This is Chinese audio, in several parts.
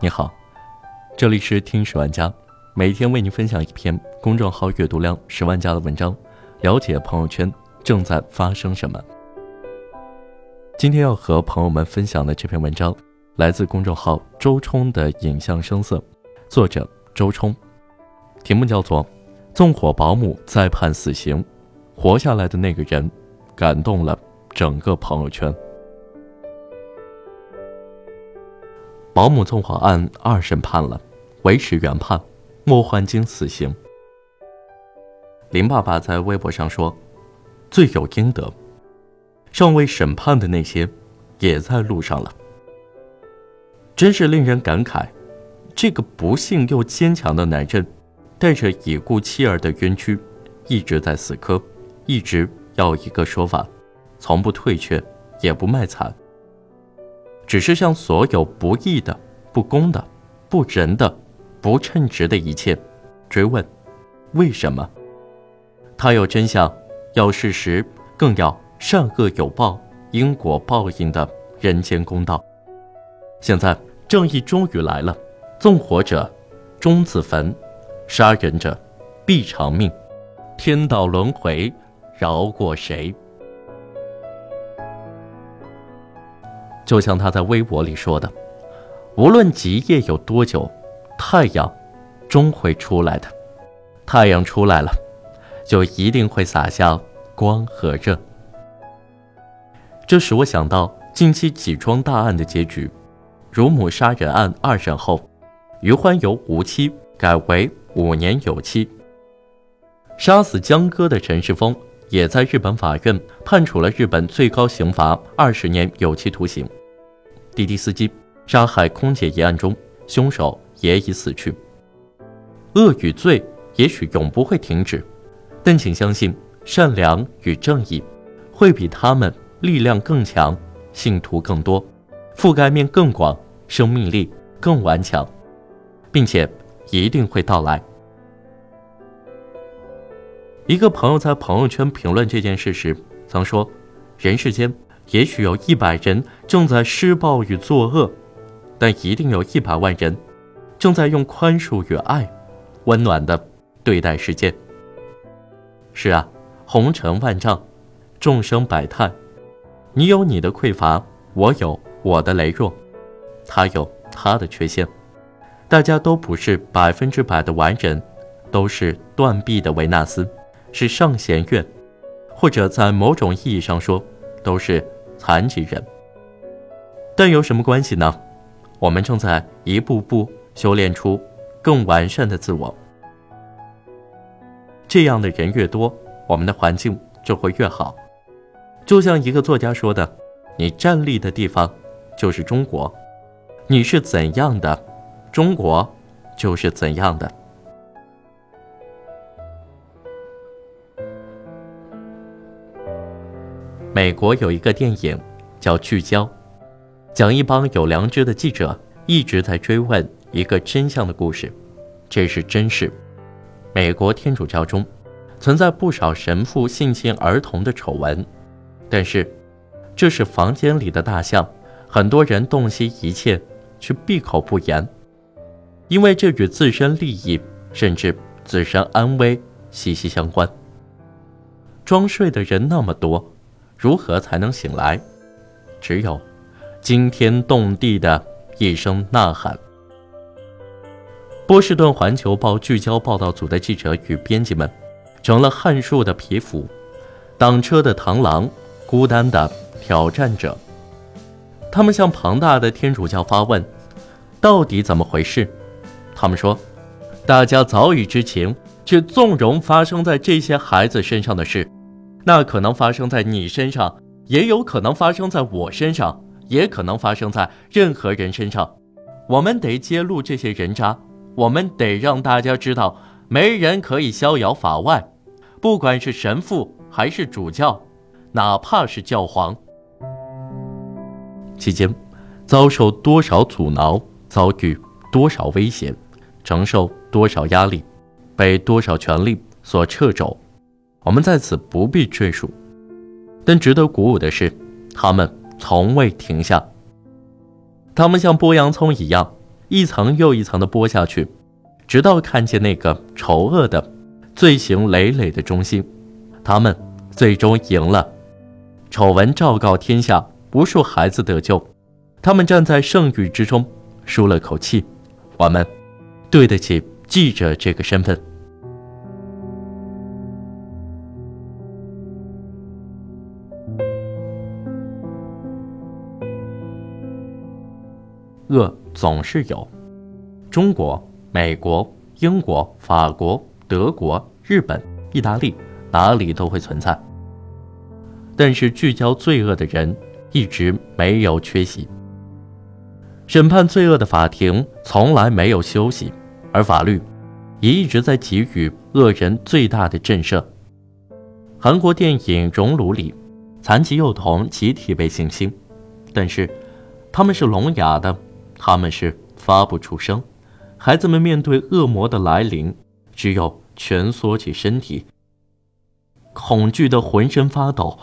你好，这里是听十万加，每天为您分享一篇公众号阅读量十万加的文章，了解朋友圈正在发生什么。今天要和朋友们分享的这篇文章，来自公众号周冲的影像声色，作者周冲，题目叫做《纵火保姆再判死刑，活下来的那个人，感动了整个朋友圈》。保姆纵火案二审判了，维持原判，莫焕晶死刑。林爸爸在微博上说：“罪有应得，尚未审判的那些，也在路上了。”真是令人感慨，这个不幸又坚强的男人，带着已故妻儿的冤屈，一直在死磕，一直要一个说法，从不退却，也不卖惨。只是向所有不义的、不公的、不仁的、不称职的一切追问：为什么？他要真相，要事实，更要善恶有报、因果报应的人间公道。现在正义终于来了，纵火者终自焚，杀人者必偿命，天道轮回，饶过谁？就像他在微博里说的：“无论极夜有多久，太阳终会出来的。太阳出来了，就一定会洒下光和热。”这使我想到近期几桩大案的结局：乳母杀人案二审后，于欢由无期改为五年有期；杀死江歌的陈世峰也在日本法院判处了日本最高刑罚二十年有期徒刑。滴滴司机杀害空姐一案中，凶手也已死去。恶与罪也许永不会停止，但请相信，善良与正义会比他们力量更强，信徒更多，覆盖面更广，生命力更顽强，并且一定会到来。一个朋友在朋友圈评论这件事时曾说：“人世间。”也许有一百人正在施暴与作恶，但一定有一百万人正在用宽恕与爱，温暖的对待世界。是啊，红尘万丈，众生百态，你有你的匮乏，我有我的羸弱，他有他的缺陷，大家都不是百分之百的完人，都是断臂的维纳斯，是上弦月，或者在某种意义上说，都是。残疾人，但有什么关系呢？我们正在一步步修炼出更完善的自我。这样的人越多，我们的环境就会越好。就像一个作家说的：“你站立的地方就是中国，你是怎样的，中国就是怎样的。”美国有一个电影叫《聚焦》，讲一帮有良知的记者一直在追问一个真相的故事。这是真事。美国天主教中存在不少神父性侵儿童的丑闻，但是这是房间里的大象，很多人洞悉一切却闭口不言，因为这与自身利益甚至自身安危息息相关。装睡的人那么多。如何才能醒来？只有惊天动地的一声呐喊。波士顿环球报聚焦报道组的记者与编辑们，成了撼树的皮肤，挡车的螳螂，孤单的挑战者。他们向庞大的天主教发问：到底怎么回事？他们说，大家早已知情，却纵容发生在这些孩子身上的事。那可能发生在你身上，也有可能发生在我身上，也可能发生在任何人身上。我们得揭露这些人渣，我们得让大家知道，没人可以逍遥法外，不管是神父还是主教，哪怕是教皇。期间，遭受多少阻挠，遭遇多少危险，承受多少压力，被多少权力所掣肘。我们在此不必赘述，但值得鼓舞的是，他们从未停下。他们像剥洋葱一样，一层又一层的剥下去，直到看见那个丑恶的、罪行累累的中心。他们最终赢了，丑闻昭告天下，无数孩子得救。他们站在圣域之中，舒了口气。我们对得起记者这个身份。恶总是有，中国、美国、英国、法国、德国、日本、意大利哪里都会存在。但是聚焦罪恶的人一直没有缺席。审判罪恶的法庭从来没有休息，而法律也一直在给予恶人最大的震慑。韩国电影《熔炉》里，残疾幼童集体被性侵，但是他们是聋哑的。他们是发不出声，孩子们面对恶魔的来临，只有蜷缩起身体，恐惧的浑身发抖，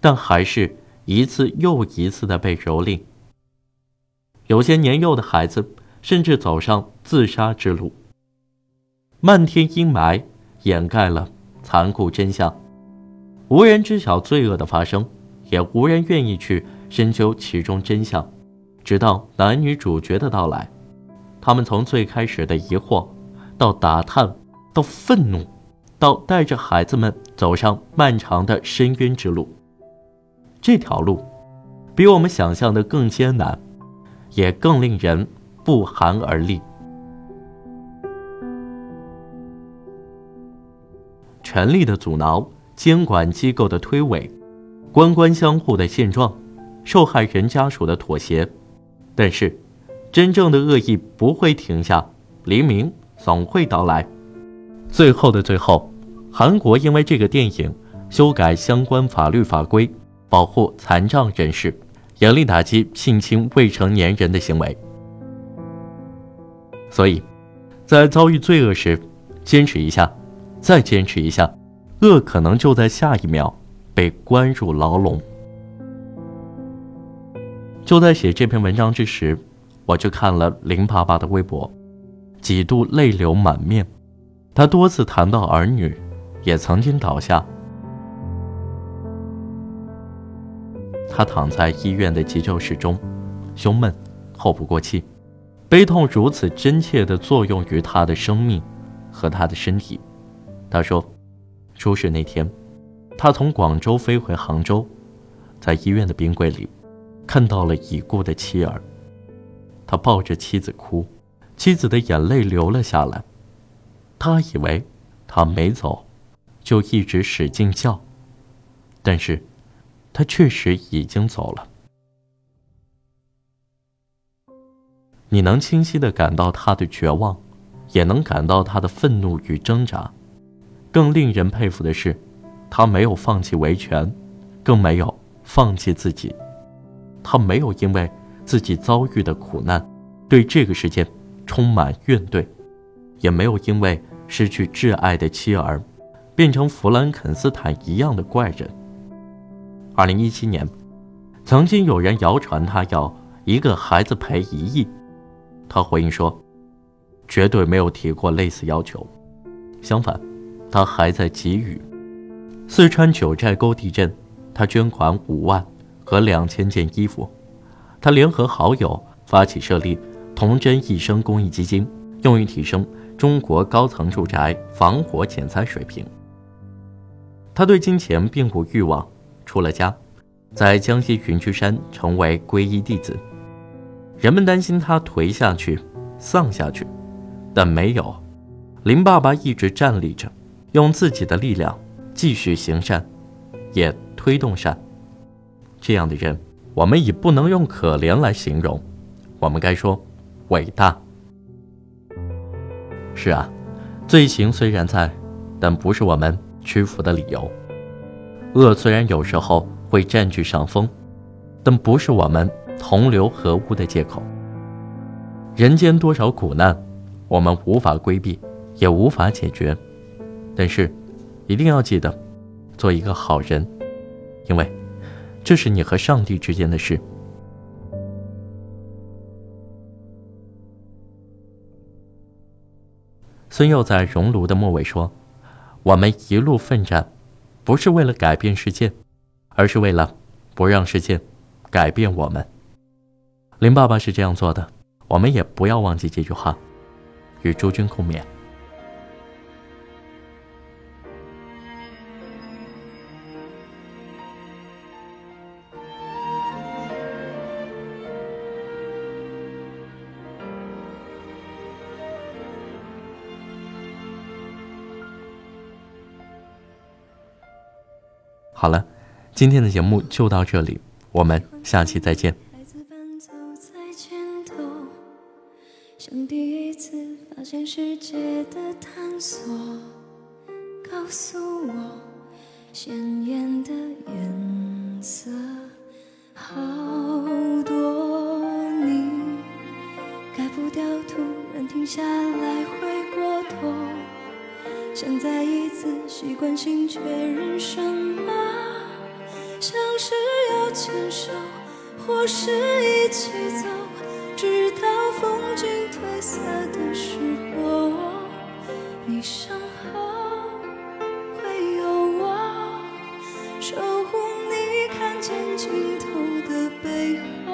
但还是一次又一次的被蹂躏。有些年幼的孩子甚至走上自杀之路。漫天阴霾掩盖了残酷真相，无人知晓罪恶的发生，也无人愿意去深究其中真相。直到男女主角的到来，他们从最开始的疑惑，到打探，到愤怒，到带着孩子们走上漫长的深渊之路。这条路，比我们想象的更艰难，也更令人不寒而栗。权力的阻挠，监管机构的推诿，官官相护的现状，受害人家属的妥协。但是，真正的恶意不会停下，黎明总会到来。最后的最后，韩国因为这个电影修改相关法律法规，保护残障人士，严厉打击性侵未成年人的行为。所以，在遭遇罪恶时，坚持一下，再坚持一下，恶可能就在下一秒被关入牢笼。就在写这篇文章之时，我就看了林爸爸的微博，几度泪流满面。他多次谈到儿女，也曾经倒下。他躺在医院的急救室中，胸闷，透不过气，悲痛如此真切地作用于他的生命和他的身体。他说，出事那天，他从广州飞回杭州，在医院的冰柜里。看到了已故的妻儿，他抱着妻子哭，妻子的眼泪流了下来。他以为他没走，就一直使劲叫，但是，他确实已经走了。你能清晰的感到他的绝望，也能感到他的愤怒与挣扎。更令人佩服的是，他没有放弃维权，更没有放弃自己。他没有因为自己遭遇的苦难，对这个世界充满怨怼，也没有因为失去挚爱的妻儿，变成弗兰肯斯坦一样的怪人。二零一七年，曾经有人谣传他要一个孩子赔一亿，他回应说，绝对没有提过类似要求，相反，他还在给予。四川九寨沟地震，他捐款五万。和两千件衣服，他联合好友发起设立“童真一生”公益基金，用于提升中国高层住宅防火减灾水平。他对金钱并无欲望，出了家，在江西云居山成为皈依弟子。人们担心他颓下去、丧下去，但没有。林爸爸一直站立着，用自己的力量继续行善，也推动善。这样的人，我们已不能用可怜来形容，我们该说伟大。是啊，罪行虽然在，但不是我们屈服的理由。恶虽然有时候会占据上风，但不是我们同流合污的借口。人间多少苦难，我们无法规避，也无法解决，但是一定要记得，做一个好人，因为。这是你和上帝之间的事。孙佑在熔炉的末尾说我们一路奋战不是为了改变世界而是为了不让世界改变我们。林爸爸是这样做的我们也不要忘记这句话与朱军共勉。好了，今天的节目就到这里，我们下期再见。像第一次发现世界的探索，告诉我鲜艳的颜色，好多你改不掉，突然停下来回过头，想再一次习惯性确认什么。是要牵手，或是一起走，直到风景褪色的时候，你身后会有我，守护你看见尽头的背后，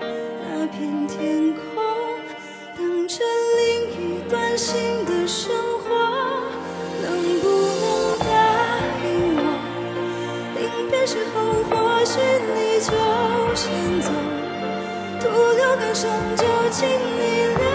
那片天空等着另一段新的生生就请你留